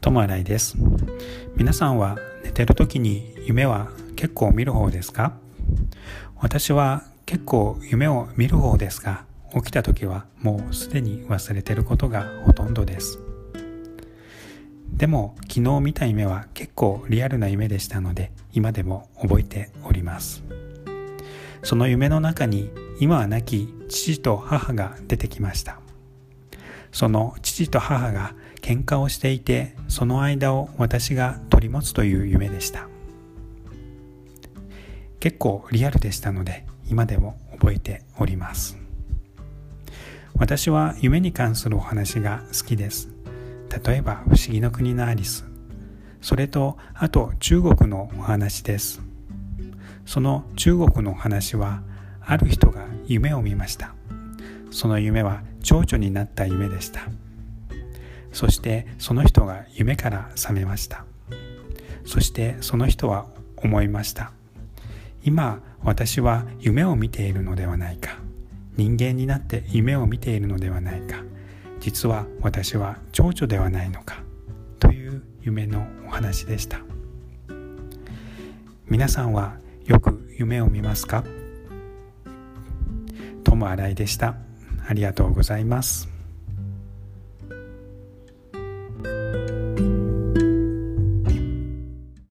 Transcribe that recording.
友新井です。皆さんは寝てる時に夢は結構見る方ですか？私は結構夢を見る方ですが起きた時はもうすでに忘れてることがほとんどです。でも昨日見た夢は結構リアルな夢でしたので今でも覚えております。その夢の中に今は亡き父と母が出てきました。その父と母が喧嘩をしていてその間を私が取り持つという夢でした。結構リアルでしたので今でも覚えております。私は夢に関するお話が好きです。例えば「不思議の国のアリス」それとあと中国のお話です。その中国のお話はある人が夢を見ました。その夢は蝶々になった夢でした。そしてその人が夢から覚めました。そしてその人は思いました。今私は夢を見ているのではないか。人間になって夢を見ているのではないか。実は私は蝶々ではないのか。という夢のお話でした。皆さんはよく夢を見ますか？友新井でした。ありがとうございます。